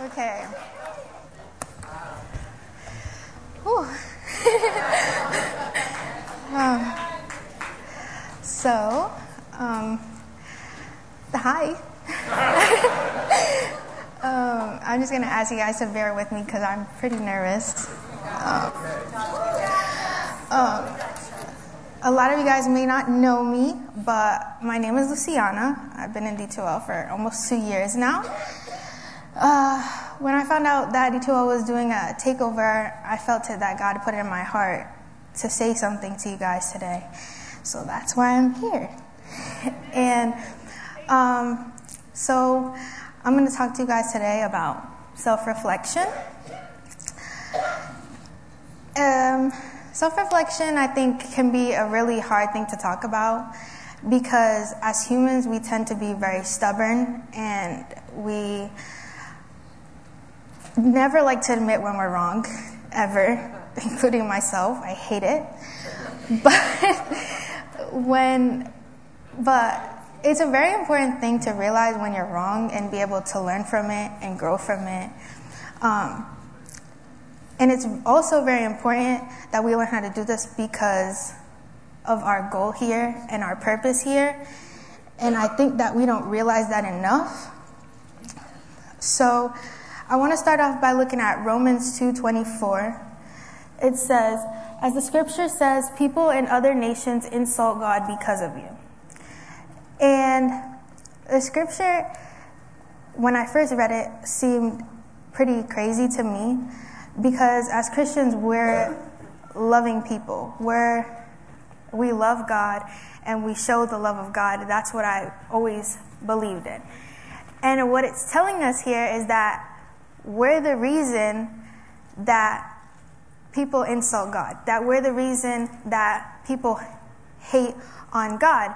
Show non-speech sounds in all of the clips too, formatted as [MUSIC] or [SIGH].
Okay. [LAUGHS] Um, so, um, hi. [LAUGHS] um, I'm just going to ask you guys to bear with me because I'm pretty nervous. Um, um, a lot of you guys may not know me, but my name is Luciana. I've been in D2L for almost two years now. Uh, when I found out that D2L was doing a takeover, I felt it that God put it in my heart to say something to you guys today. So that's why I'm here. [LAUGHS] and um, so I'm going to talk to you guys today about self reflection. Um, self reflection, I think, can be a really hard thing to talk about because as humans, we tend to be very stubborn and we never like to admit when we're wrong, ever, [LAUGHS] including myself. I hate it. [LAUGHS] But when, but it's a very important thing to realize when you're wrong and be able to learn from it and grow from it. Um, and it's also very important that we learn how to do this because of our goal here and our purpose here. And I think that we don't realize that enough. So I want to start off by looking at Romans 2:24. It says, as the scripture says, people in other nations insult God because of you. And the scripture when I first read it seemed pretty crazy to me because as Christians, we're loving people. We're, we love God and we show the love of God. That's what I always believed in. And what it's telling us here is that we're the reason that people insult God, that we're the reason that people hate on God.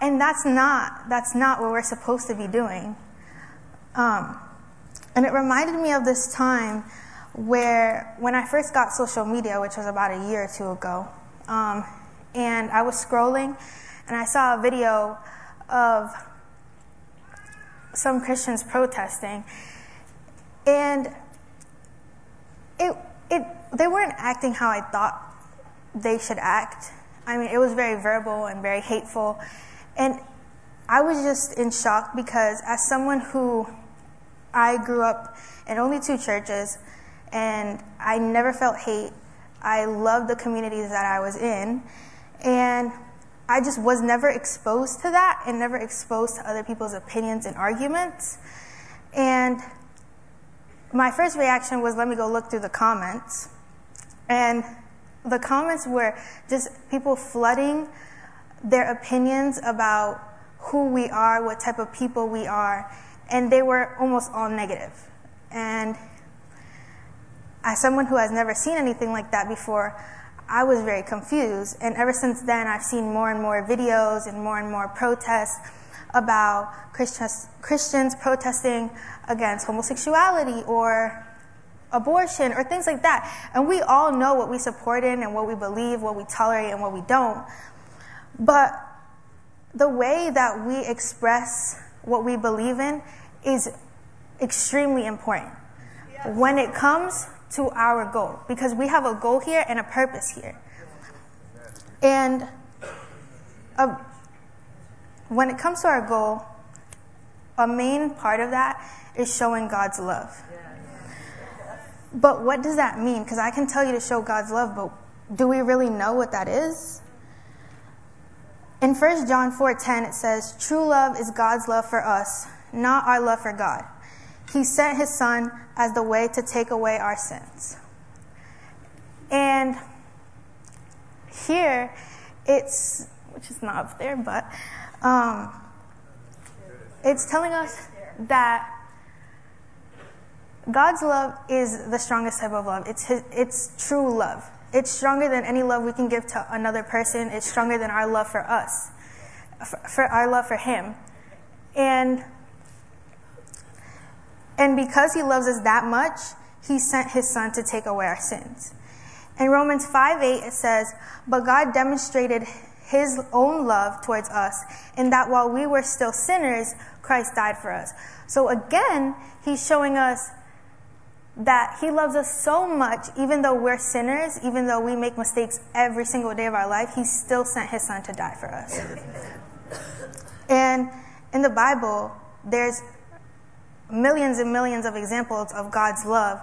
And that's not, that's not what we're supposed to be doing. Um, and it reminded me of this time where when I first got social media, which was about a year or two ago, um, and I was scrolling and I saw a video of some Christians protesting, and it, it, they weren't acting how I thought they should act. I mean, it was very verbal and very hateful, and I was just in shock because as someone who I grew up in only two churches, and I never felt hate. I loved the communities that I was in, and I just was never exposed to that and never exposed to other people's opinions and arguments. And my first reaction was let me go look through the comments. And the comments were just people flooding their opinions about who we are, what type of people we are, and they were almost all negative. And as someone who has never seen anything like that before, I was very confused. And ever since then, I've seen more and more videos and more and more protests about Christians, Christians protesting against homosexuality or abortion or things like that. And we all know what we support in and what we believe, what we tolerate and what we don't. But the way that we express what we believe in is extremely important. When it comes to our goal because we have a goal here and a purpose here. And uh, when it comes to our goal, a main part of that is showing God's love. But what does that mean? Because I can tell you to show God's love, but do we really know what that is? In 1 John 4:10 it says, "True love is God's love for us, not our love for God. He sent his son as the way to take away our sins. And here, it's, which is not up there, but um, it's telling us that God's love is the strongest type of love. It's, his, it's true love. It's stronger than any love we can give to another person. It's stronger than our love for us, for, for our love for Him. And and because he loves us that much, he sent his son to take away our sins. In Romans 5 8, it says, But God demonstrated his own love towards us, in that while we were still sinners, Christ died for us. So again, he's showing us that he loves us so much, even though we're sinners, even though we make mistakes every single day of our life, he still sent his son to die for us. And in the Bible, there's millions and millions of examples of God's love,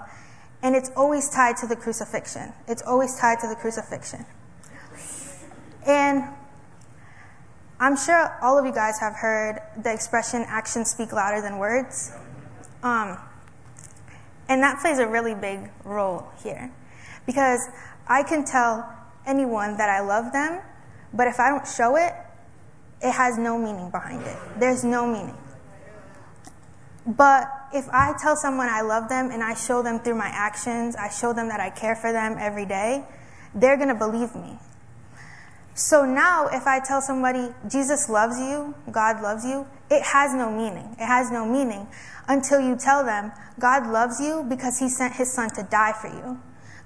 and it's always tied to the crucifixion. It's always tied to the crucifixion. And I'm sure all of you guys have heard the expression actions speak louder than words. Um, and that plays a really big role here. Because I can tell anyone that I love them, but if I don't show it, it has no meaning behind it. There's no meaning. But if I tell someone I love them and I show them through my actions, I show them that I care for them every day, they're going to believe me. So now, if I tell somebody, Jesus loves you, God loves you, it has no meaning. It has no meaning until you tell them, God loves you because he sent his son to die for you.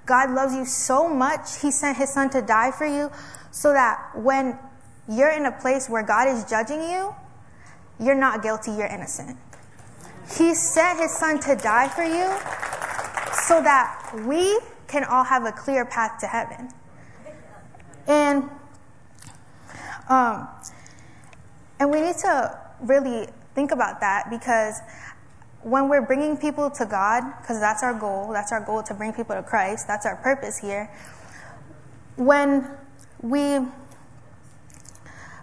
God loves you so much, he sent his son to die for you so that when you're in a place where God is judging you, you're not guilty, you're innocent. He sent his son to die for you so that we can all have a clear path to heaven. And um, and we need to really think about that because when we're bringing people to God, because that's our goal, that's our goal to bring people to Christ, that's our purpose here. When we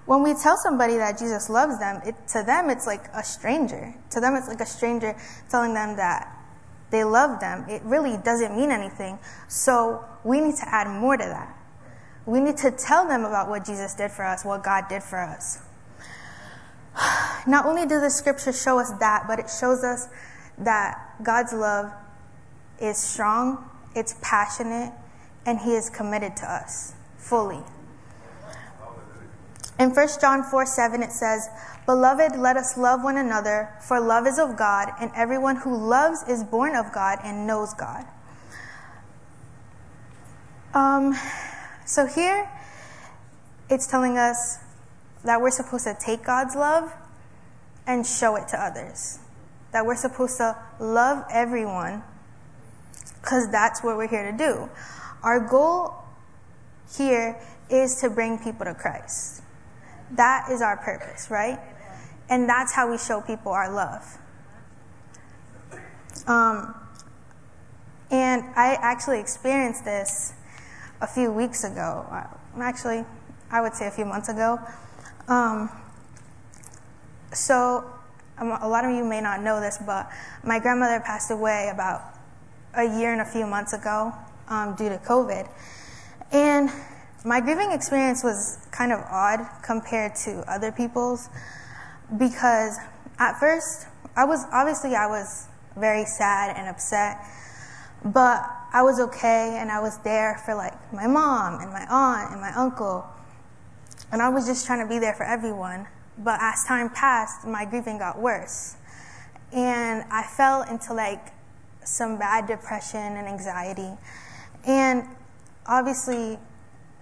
when we tell somebody that Jesus loves them, it, to them it's like a stranger. To them it's like a stranger telling them that they love them. It really doesn't mean anything. So we need to add more to that. We need to tell them about what Jesus did for us, what God did for us. Not only does the scripture show us that, but it shows us that God's love is strong, it's passionate, and He is committed to us fully. In 1 John 4 7, it says, Beloved, let us love one another, for love is of God, and everyone who loves is born of God and knows God. Um, so here, it's telling us that we're supposed to take God's love and show it to others. That we're supposed to love everyone because that's what we're here to do. Our goal here is to bring people to Christ. That is our purpose, right? And that's how we show people our love. Um, and I actually experienced this a few weeks ago. Uh, actually, I would say a few months ago. Um, so, um, a lot of you may not know this, but my grandmother passed away about a year and a few months ago um, due to COVID. And my grieving experience was kind of odd compared to other people's because at first I was obviously I was very sad and upset, but I was okay and I was there for like my mom and my aunt and my uncle. And I was just trying to be there for everyone. But as time passed, my grieving got worse. And I fell into like some bad depression and anxiety. And obviously,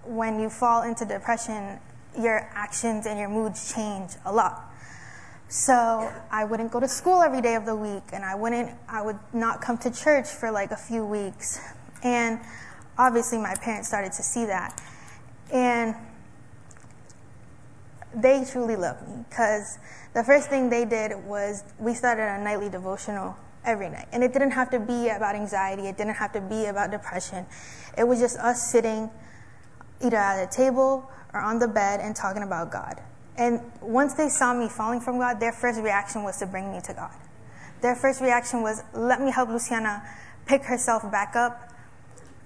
when you fall into depression, your actions and your moods change a lot. So I wouldn't go to school every day of the week, and I wouldn't, I would not come to church for like a few weeks. And obviously, my parents started to see that. And they truly loved me because the first thing they did was we started a nightly devotional every night. And it didn't have to be about anxiety, it didn't have to be about depression. It was just us sitting either at a table or on the bed and talking about God. And once they saw me falling from God, their first reaction was to bring me to God. Their first reaction was, let me help Luciana pick herself back up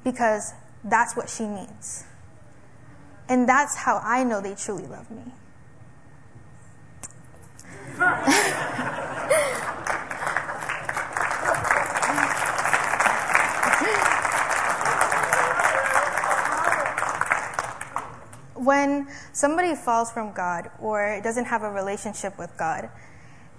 because that's what she needs. And that's how I know they truly love me. [LAUGHS] when somebody falls from God or doesn't have a relationship with God,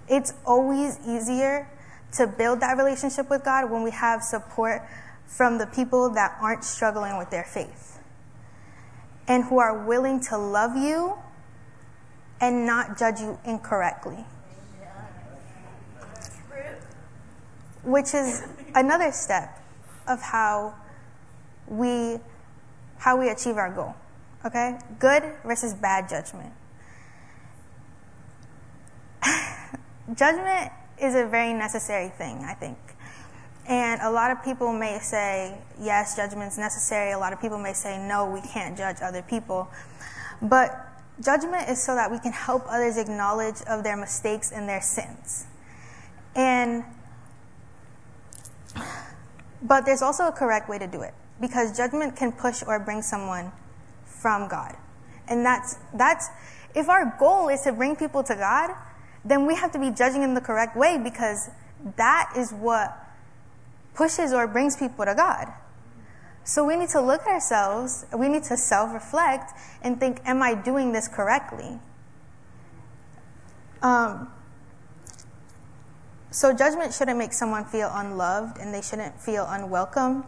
it's always easier to build that relationship with God when we have support from the people that aren't struggling with their faith. and who are willing to love you and not judge you incorrectly. Which is another step of how we how we achieve our goal. Okay? Good versus bad judgment. [LAUGHS] judgment is a very necessary thing, I think. And a lot of people may say, yes, judgment's necessary. A lot of people may say, no, we can't judge other people. But judgment is so that we can help others acknowledge of their mistakes and their sins. And but there's also a correct way to do it because judgment can push or bring someone from God. And that's that's if our goal is to bring people to God, then we have to be judging in the correct way because that is what pushes or brings people to God. So we need to look at ourselves, we need to self reflect and think, Am I doing this correctly? Um, so judgment shouldn't make someone feel unloved and they shouldn't feel unwelcomed.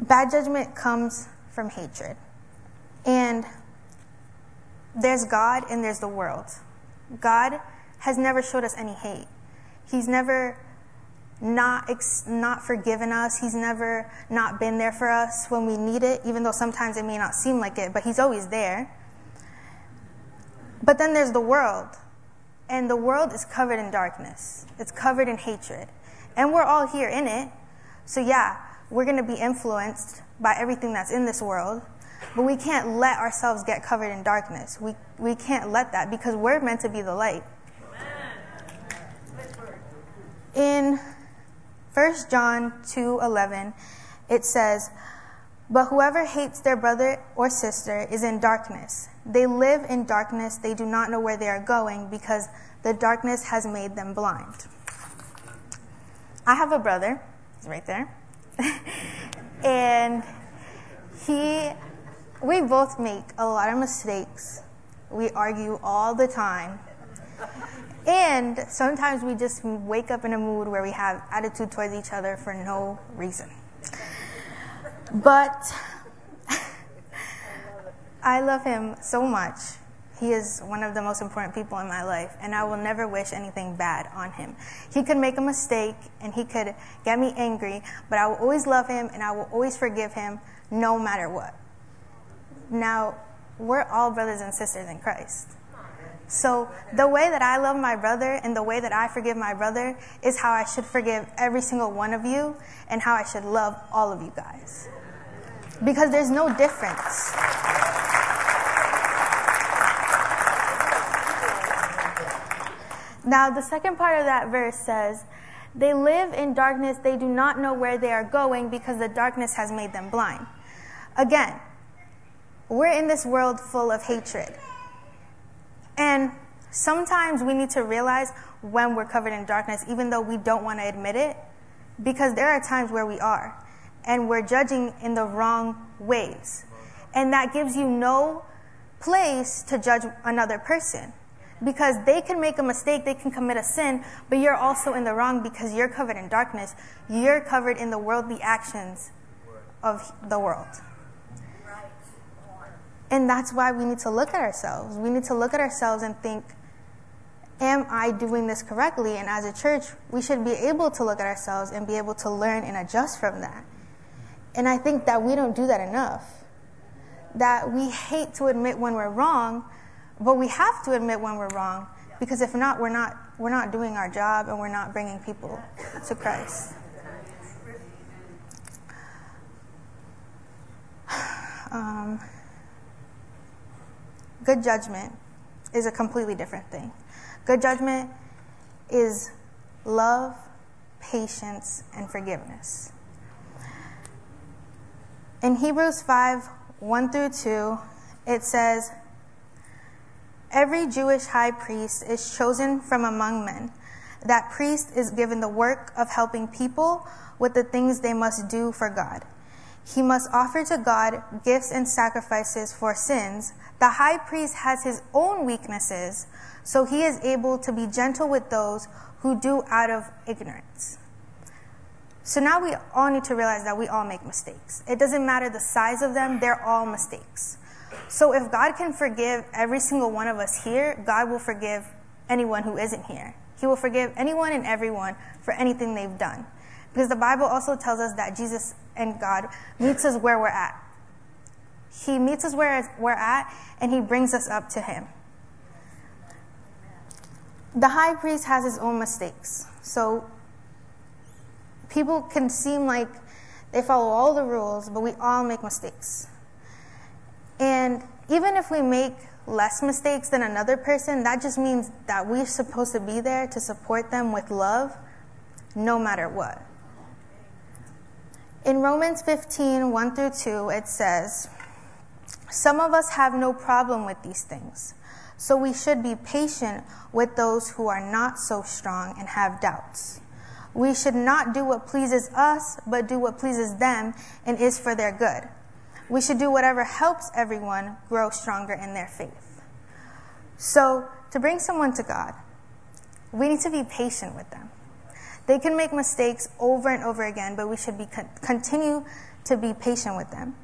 Bad judgment comes from hatred. And there's God and there's the world. God has never showed us any hate. He's never not ex- not forgiven us. He's never not been there for us when we need it, even though sometimes it may not seem like it, but he's always there. But then there's the world. And the world is covered in darkness. It's covered in hatred. And we're all here in it. So yeah, we're going to be influenced by everything that's in this world. But we can't let ourselves get covered in darkness. We, we can't let that because we're meant to be the light. In 1 John 2:11, it says, "But whoever hates their brother or sister is in darkness. They live in darkness. They do not know where they are going because the darkness has made them blind." I have a brother, he's right there. [LAUGHS] and he we both make a lot of mistakes. We argue all the time. And sometimes we just wake up in a mood where we have attitude towards each other for no reason. But [LAUGHS] I love him so much. He is one of the most important people in my life, and I will never wish anything bad on him. He could make a mistake and he could get me angry, but I will always love him and I will always forgive him no matter what. Now, we're all brothers and sisters in Christ. So, the way that I love my brother and the way that I forgive my brother is how I should forgive every single one of you and how I should love all of you guys. Because there's no difference. Now, the second part of that verse says, They live in darkness, they do not know where they are going because the darkness has made them blind. Again, we're in this world full of hatred. And sometimes we need to realize when we're covered in darkness, even though we don't want to admit it, because there are times where we are, and we're judging in the wrong ways. And that gives you no place to judge another person. Because they can make a mistake, they can commit a sin, but you're also in the wrong because you're covered in darkness. You're covered in the worldly actions of the world. And that's why we need to look at ourselves. We need to look at ourselves and think, am I doing this correctly? And as a church, we should be able to look at ourselves and be able to learn and adjust from that. And I think that we don't do that enough. That we hate to admit when we're wrong, but we have to admit when we're wrong because if not, we're not, we're not doing our job and we're not bringing people to Christ. [SIGHS] Um, Good judgment is a completely different thing. Good judgment is love, patience, and forgiveness. In Hebrews 5 1 through 2, it says, Every Jewish high priest is chosen from among men. That priest is given the work of helping people with the things they must do for God. He must offer to God gifts and sacrifices for sins. The high priest has his own weaknesses, so he is able to be gentle with those who do out of ignorance. So now we all need to realize that we all make mistakes. It doesn't matter the size of them, they're all mistakes. So if God can forgive every single one of us here, God will forgive anyone who isn't here. He will forgive anyone and everyone for anything they've done. Because the Bible also tells us that Jesus and God meets us where we're at. He meets us where we're at and he brings us up to him. The high priest has his own mistakes. So people can seem like they follow all the rules, but we all make mistakes. And even if we make less mistakes than another person, that just means that we're supposed to be there to support them with love no matter what. In Romans 15, 1 through 2, it says, Some of us have no problem with these things, so we should be patient with those who are not so strong and have doubts. We should not do what pleases us, but do what pleases them and is for their good. We should do whatever helps everyone grow stronger in their faith. So, to bring someone to God, we need to be patient with them. They can make mistakes over and over again, but we should be continue to be patient with them.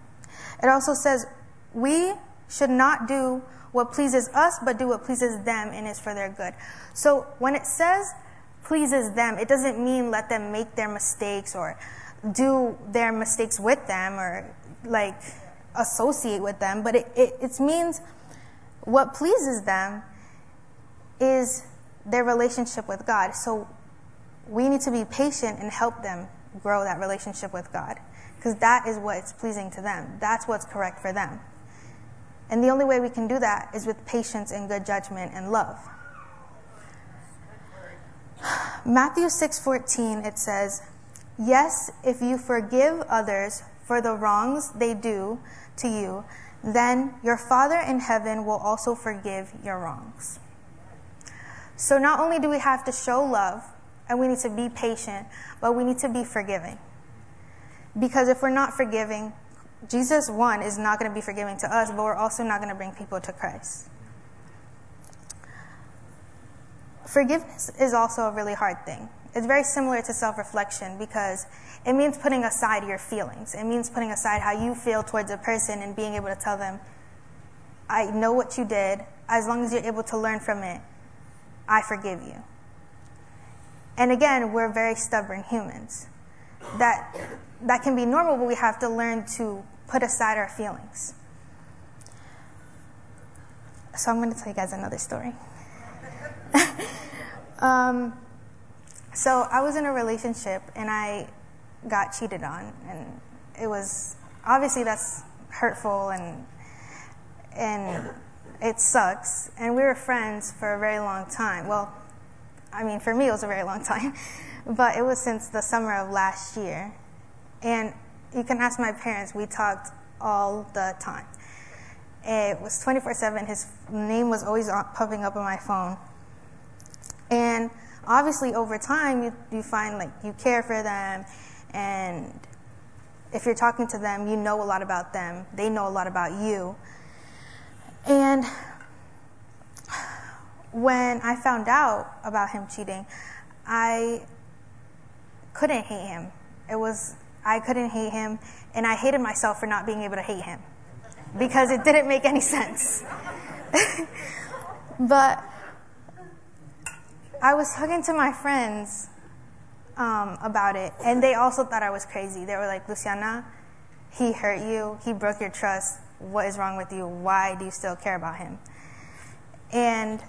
It also says we should not do what pleases us, but do what pleases them and is for their good. So when it says pleases them, it doesn't mean let them make their mistakes or do their mistakes with them or like associate with them, but it, it, it means what pleases them is their relationship with God. So we need to be patient and help them grow that relationship with God because that is what's pleasing to them. That's what's correct for them. And the only way we can do that is with patience and good judgment and love. [SIGHS] Matthew 6:14 it says, "Yes, if you forgive others for the wrongs they do to you, then your Father in heaven will also forgive your wrongs." So not only do we have to show love, and we need to be patient, but we need to be forgiving. Because if we're not forgiving, Jesus, one, is not going to be forgiving to us, but we're also not going to bring people to Christ. Forgiveness is also a really hard thing. It's very similar to self reflection because it means putting aside your feelings. It means putting aside how you feel towards a person and being able to tell them, I know what you did. As long as you're able to learn from it, I forgive you. And again, we're very stubborn humans. That, that can be normal, but we have to learn to put aside our feelings. So I'm going to tell you guys another story. [LAUGHS] um, so I was in a relationship and I got cheated on, and it was obviously that's hurtful and and it sucks. And we were friends for a very long time. Well, I mean, for me, it was a very long time, [LAUGHS] but it was since the summer of last year. And you can ask my parents, we talked all the time. It was 24 7. His name was always popping up on my phone. And obviously, over time, you, you find like you care for them. And if you're talking to them, you know a lot about them. They know a lot about you. And when I found out about him cheating, I couldn't hate him. It was, I couldn't hate him, and I hated myself for not being able to hate him because it didn't make any sense. [LAUGHS] but I was talking to my friends um, about it, and they also thought I was crazy. They were like, Luciana, he hurt you, he broke your trust. What is wrong with you? Why do you still care about him? And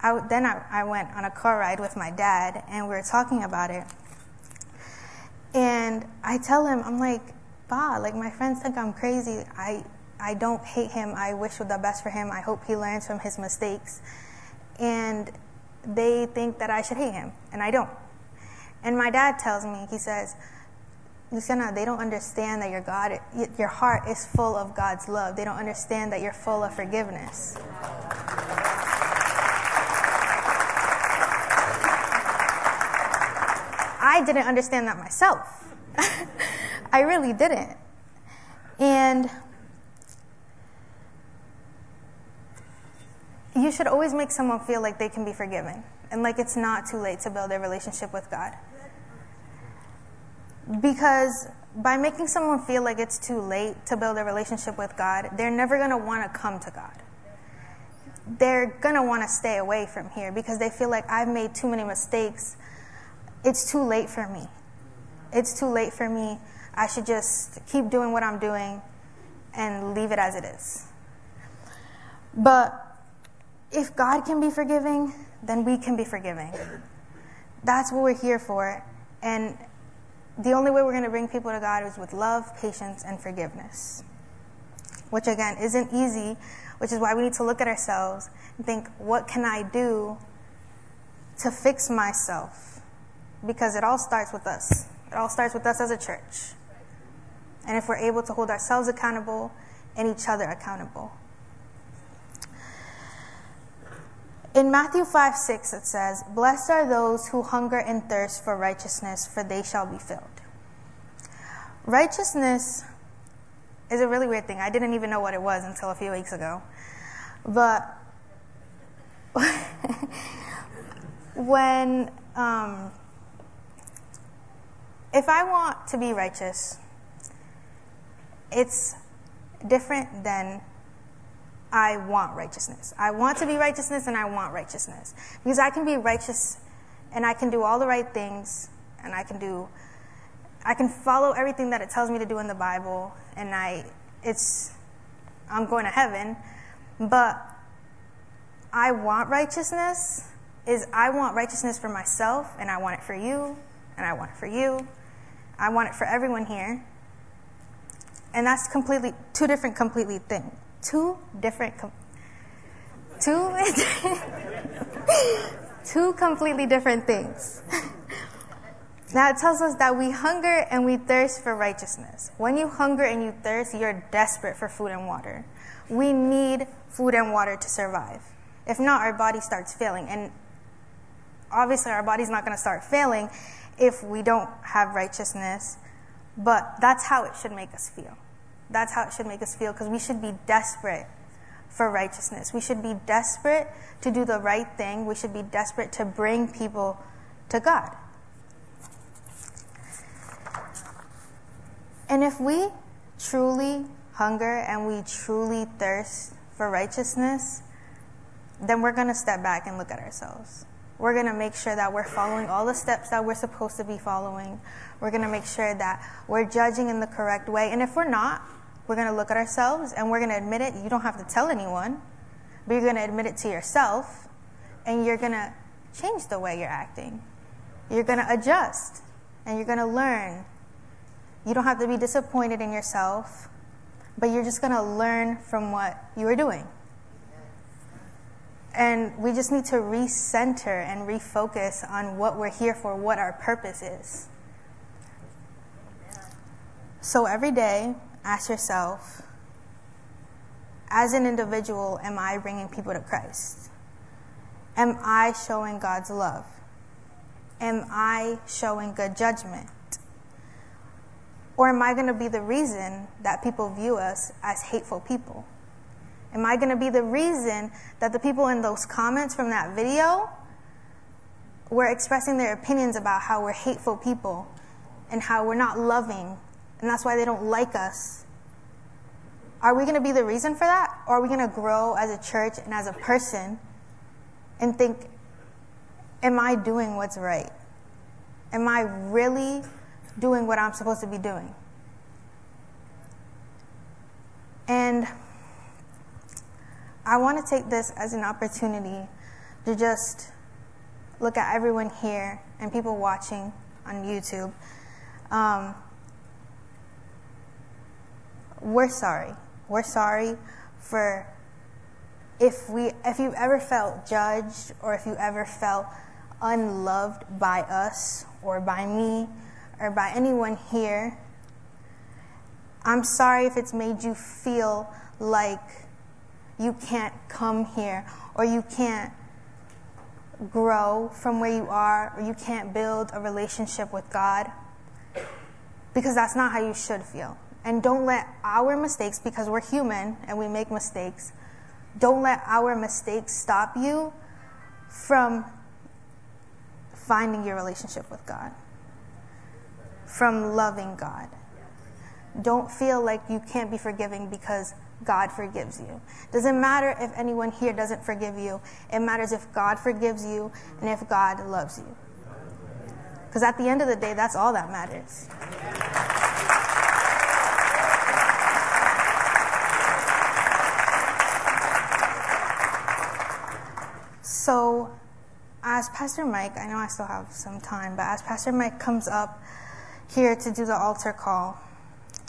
I, then I, I went on a car ride with my dad, and we were talking about it. And I tell him, I'm like, Ba, like my friends think I'm crazy. I, I don't hate him. I wish the best for him. I hope he learns from his mistakes. And they think that I should hate him, and I don't. And my dad tells me, he says, Luciana, they don't understand that your God, your heart is full of God's love. They don't understand that you're full of forgiveness. I didn't understand that myself. [LAUGHS] I really didn't. And you should always make someone feel like they can be forgiven and like it's not too late to build a relationship with God. Because by making someone feel like it's too late to build a relationship with God, they're never going to want to come to God. They're going to want to stay away from here because they feel like I've made too many mistakes. It's too late for me. It's too late for me. I should just keep doing what I'm doing and leave it as it is. But if God can be forgiving, then we can be forgiving. That's what we're here for. And the only way we're going to bring people to God is with love, patience, and forgiveness. Which again isn't easy, which is why we need to look at ourselves and think, what can I do to fix myself? Because it all starts with us. It all starts with us as a church. And if we're able to hold ourselves accountable and each other accountable. In Matthew 5 6, it says, Blessed are those who hunger and thirst for righteousness, for they shall be filled. Righteousness is a really weird thing. I didn't even know what it was until a few weeks ago. But [LAUGHS] when, um, if I want to be righteous, it's different than I want righteousness. I want to be righteousness and I want righteousness. Because I can be righteous and I can do all the right things and I can do I can follow everything that it tells me to do in the Bible and I it's I'm going to heaven. But I want righteousness is I want righteousness for myself and I want it for you and I want it for you. I want it for everyone here. And that's completely two different completely things two different, two, [LAUGHS] two completely different things. [LAUGHS] now it tells us that we hunger and we thirst for righteousness. When you hunger and you thirst, you're desperate for food and water. We need food and water to survive. If not, our body starts failing. And obviously, our body's not going to start failing if we don't have righteousness, but that's how it should make us feel. That's how it should make us feel because we should be desperate for righteousness. We should be desperate to do the right thing. We should be desperate to bring people to God. And if we truly hunger and we truly thirst for righteousness, then we're going to step back and look at ourselves. We're going to make sure that we're following all the steps that we're supposed to be following. We're going to make sure that we're judging in the correct way. And if we're not, we're going to look at ourselves and we're going to admit it. You don't have to tell anyone, but you're going to admit it to yourself and you're going to change the way you're acting. You're going to adjust and you're going to learn. You don't have to be disappointed in yourself, but you're just going to learn from what you are doing. And we just need to recenter and refocus on what we're here for, what our purpose is. So every day, ask yourself as an individual, am I bringing people to Christ? Am I showing God's love? Am I showing good judgment? Or am I going to be the reason that people view us as hateful people? Am I going to be the reason that the people in those comments from that video were expressing their opinions about how we're hateful people and how we're not loving and that's why they don't like us. Are we going to be the reason for that? Or are we going to grow as a church and as a person and think, am I doing what's right? Am I really doing what I'm supposed to be doing? And I want to take this as an opportunity to just look at everyone here and people watching on YouTube. Um, we're sorry. We're sorry for if we if you ever felt judged or if you ever felt unloved by us or by me or by anyone here. I'm sorry if it's made you feel like you can't come here or you can't grow from where you are or you can't build a relationship with God because that's not how you should feel. And don't let our mistakes, because we're human and we make mistakes, don't let our mistakes stop you from finding your relationship with God. from loving God. Don't feel like you can't be forgiving because God forgives you. Doesn't matter if anyone here doesn't forgive you. It matters if God forgives you and if God loves you. Because at the end of the day, that's all that matters. So, as Pastor Mike, I know I still have some time, but as Pastor Mike comes up here to do the altar call,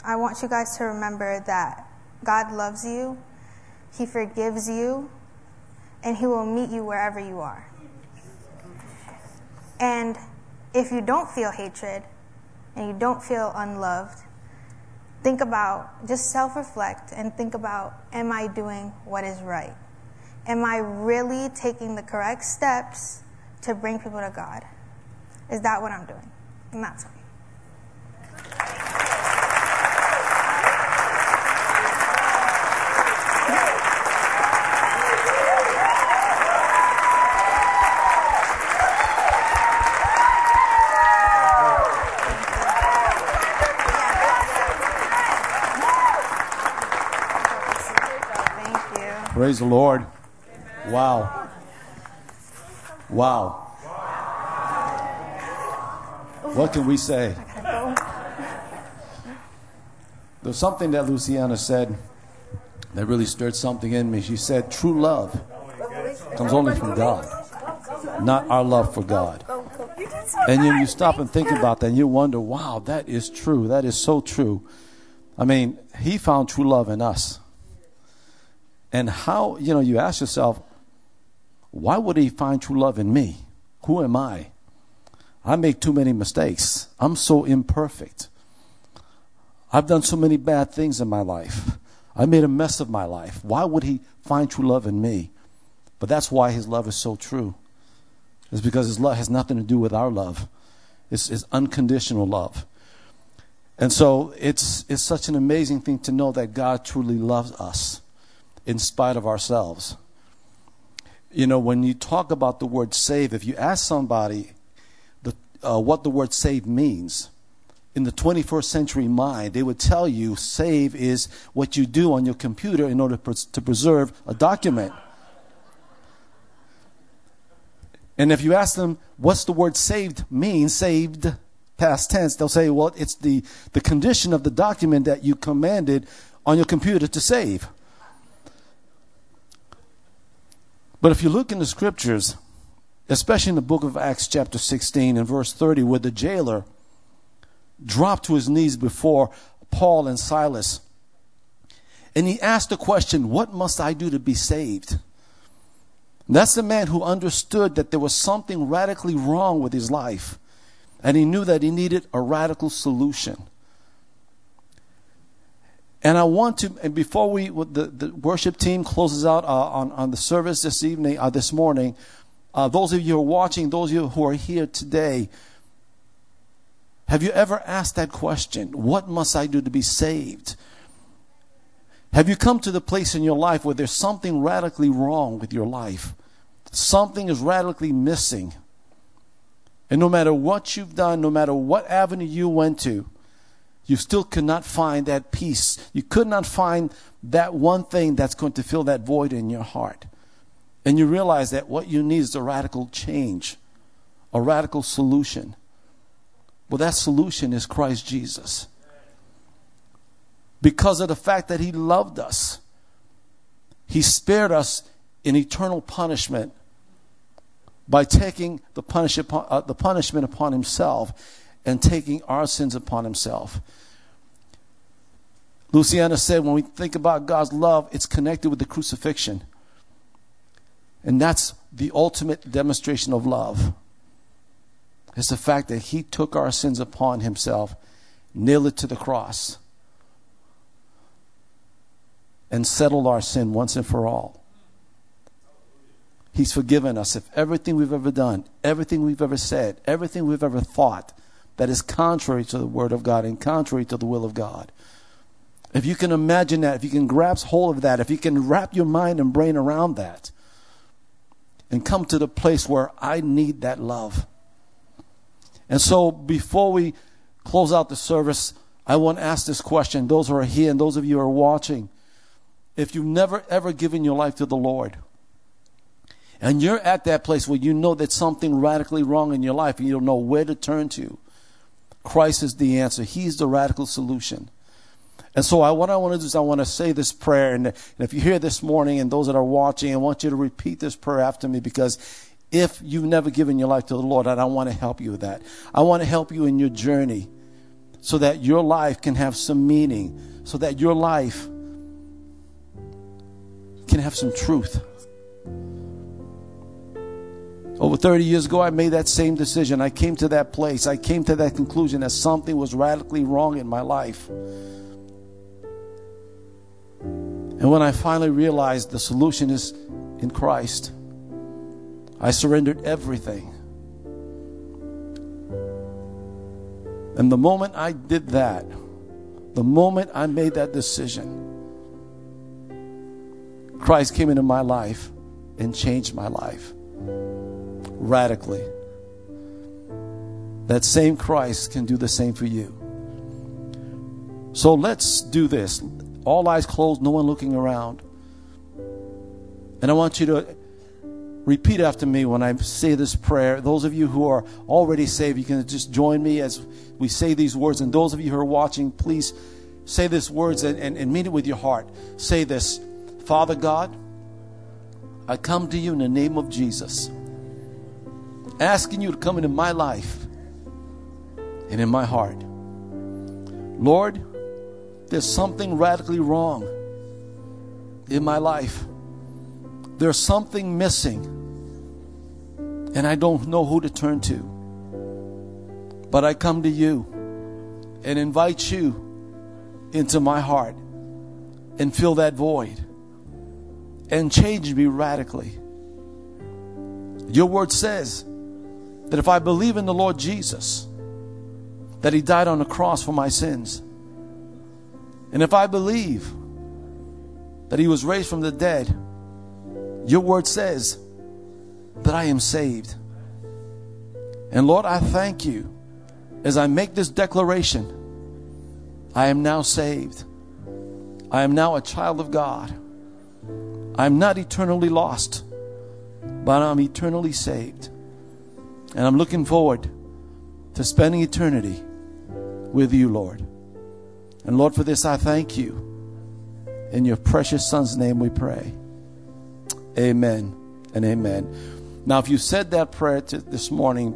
I want you guys to remember that God loves you, He forgives you, and He will meet you wherever you are. And if you don't feel hatred and you don't feel unloved, think about, just self reflect and think about, am I doing what is right? Am I really taking the correct steps to bring people to God? Is that what I'm doing? And that's Praise the Lord. Wow. Wow. What can we say? There's something that Luciana said that really stirred something in me. She said, True love comes only from God, not our love for God. And then you stop and think about that and you wonder, wow, that is true. That is so true. I mean, He found true love in us. And how, you know, you ask yourself, why would he find true love in me? Who am I? I make too many mistakes. I'm so imperfect. I've done so many bad things in my life. I made a mess of my life. Why would he find true love in me? But that's why his love is so true. It's because his love has nothing to do with our love. It's, it's unconditional love. And so it's, it's such an amazing thing to know that God truly loves us in spite of ourselves. You know, when you talk about the word save, if you ask somebody the, uh, what the word save means, in the 21st century mind, they would tell you save is what you do on your computer in order to preserve a document. And if you ask them what's the word saved mean, saved past tense, they'll say, well, it's the, the condition of the document that you commanded on your computer to save. But if you look in the scriptures, especially in the book of Acts, chapter 16, and verse 30, where the jailer dropped to his knees before Paul and Silas, and he asked the question, What must I do to be saved? That's the man who understood that there was something radically wrong with his life, and he knew that he needed a radical solution. And I want to, and before we, the, the worship team closes out uh, on, on the service this evening, uh, this morning, uh, those of you who are watching, those of you who are here today, have you ever asked that question? What must I do to be saved? Have you come to the place in your life where there's something radically wrong with your life? Something is radically missing. And no matter what you've done, no matter what avenue you went to, you still could not find that peace. You could not find that one thing that's going to fill that void in your heart. And you realize that what you need is a radical change, a radical solution. Well, that solution is Christ Jesus. Because of the fact that He loved us, He spared us in eternal punishment by taking the, punish upon, uh, the punishment upon Himself and taking our sins upon Himself. Luciana said when we think about God's love, it's connected with the crucifixion. And that's the ultimate demonstration of love. It's the fact that He took our sins upon Himself, nailed it to the cross, and settled our sin once and for all. He's forgiven us of everything we've ever done, everything we've ever said, everything we've ever thought that is contrary to the Word of God and contrary to the will of God. If you can imagine that, if you can grasp hold of that, if you can wrap your mind and brain around that, and come to the place where I need that love. And so before we close out the service, I want to ask this question. Those who are here and those of you who are watching, if you've never ever given your life to the Lord, and you're at that place where you know that something radically wrong in your life and you don't know where to turn to, Christ is the answer. He's the radical solution. And so I, what I want to do is I want to say this prayer. And, and if you're here this morning and those that are watching, I want you to repeat this prayer after me because if you've never given your life to the Lord, I don't want to help you with that. I want to help you in your journey so that your life can have some meaning, so that your life can have some truth. Over 30 years ago, I made that same decision. I came to that place. I came to that conclusion that something was radically wrong in my life. And when I finally realized the solution is in Christ, I surrendered everything. And the moment I did that, the moment I made that decision, Christ came into my life and changed my life radically. That same Christ can do the same for you. So let's do this. All eyes closed, no one looking around. And I want you to repeat after me when I say this prayer. Those of you who are already saved, you can just join me as we say these words. And those of you who are watching, please say these words and, and, and mean it with your heart. Say this Father God, I come to you in the name of Jesus, asking you to come into my life and in my heart. Lord, there's something radically wrong in my life. There's something missing, and I don't know who to turn to. But I come to you and invite you into my heart and fill that void and change me radically. Your word says that if I believe in the Lord Jesus, that He died on the cross for my sins and if I believe that he was raised from the dead, your word says that I am saved. And Lord, I thank you as I make this declaration. I am now saved. I am now a child of God. I am not eternally lost, but I'm eternally saved. And I'm looking forward to spending eternity with you, Lord. And Lord, for this I thank you. In your precious Son's name we pray. Amen and amen. Now, if you said that prayer this morning,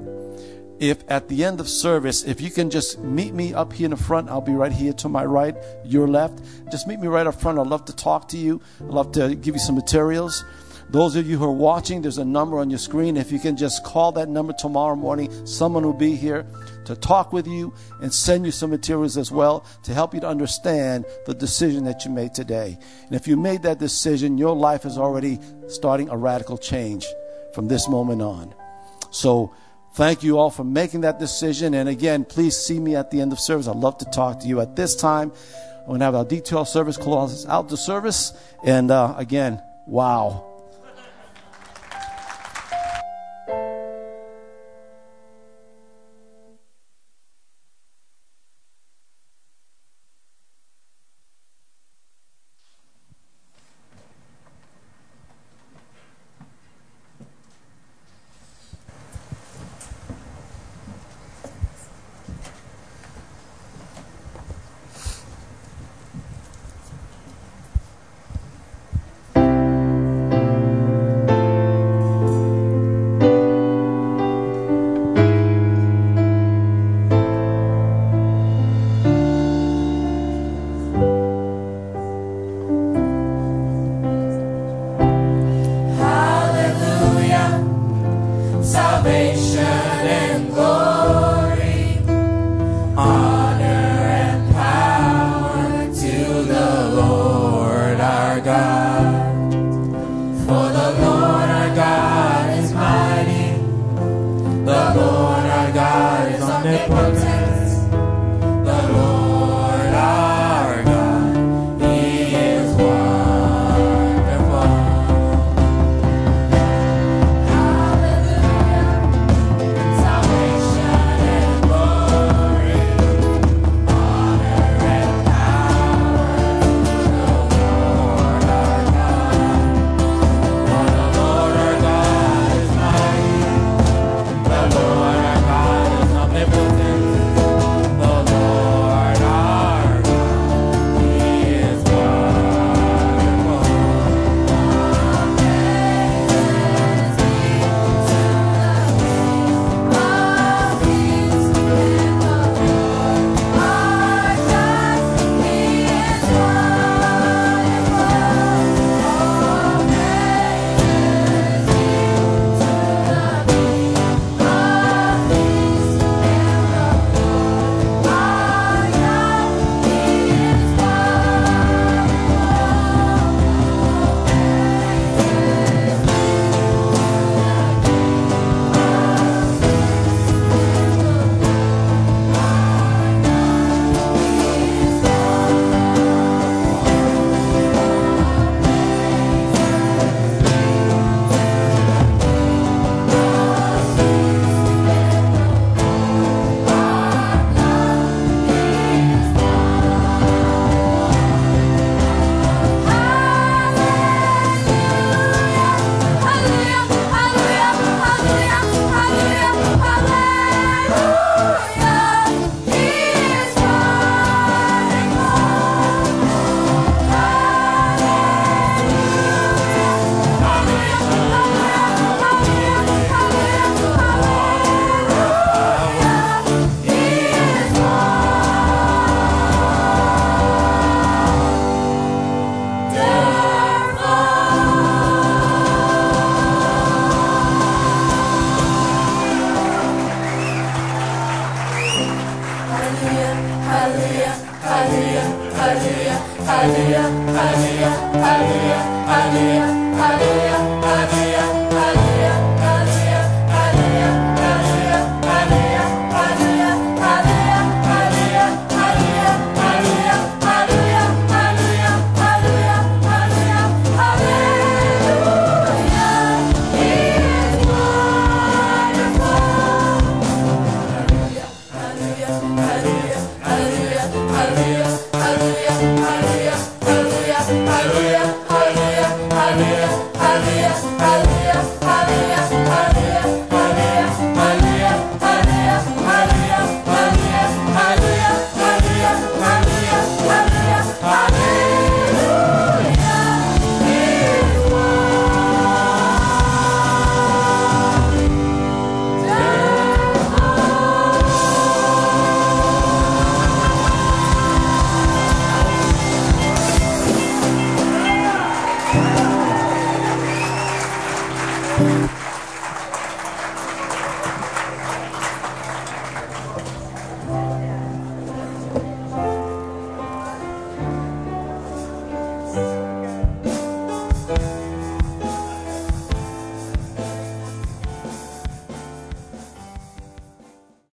if at the end of service, if you can just meet me up here in the front, I'll be right here to my right, your left. Just meet me right up front. I'd love to talk to you. I'd love to give you some materials. Those of you who are watching, there's a number on your screen. If you can just call that number tomorrow morning, someone will be here to talk with you and send you some materials as well to help you to understand the decision that you made today. And if you made that decision, your life is already starting a radical change from this moment on. So, thank you all for making that decision. And again, please see me at the end of service. I'd love to talk to you at this time. I'm going to have our detail service close out the service. And uh, again, wow.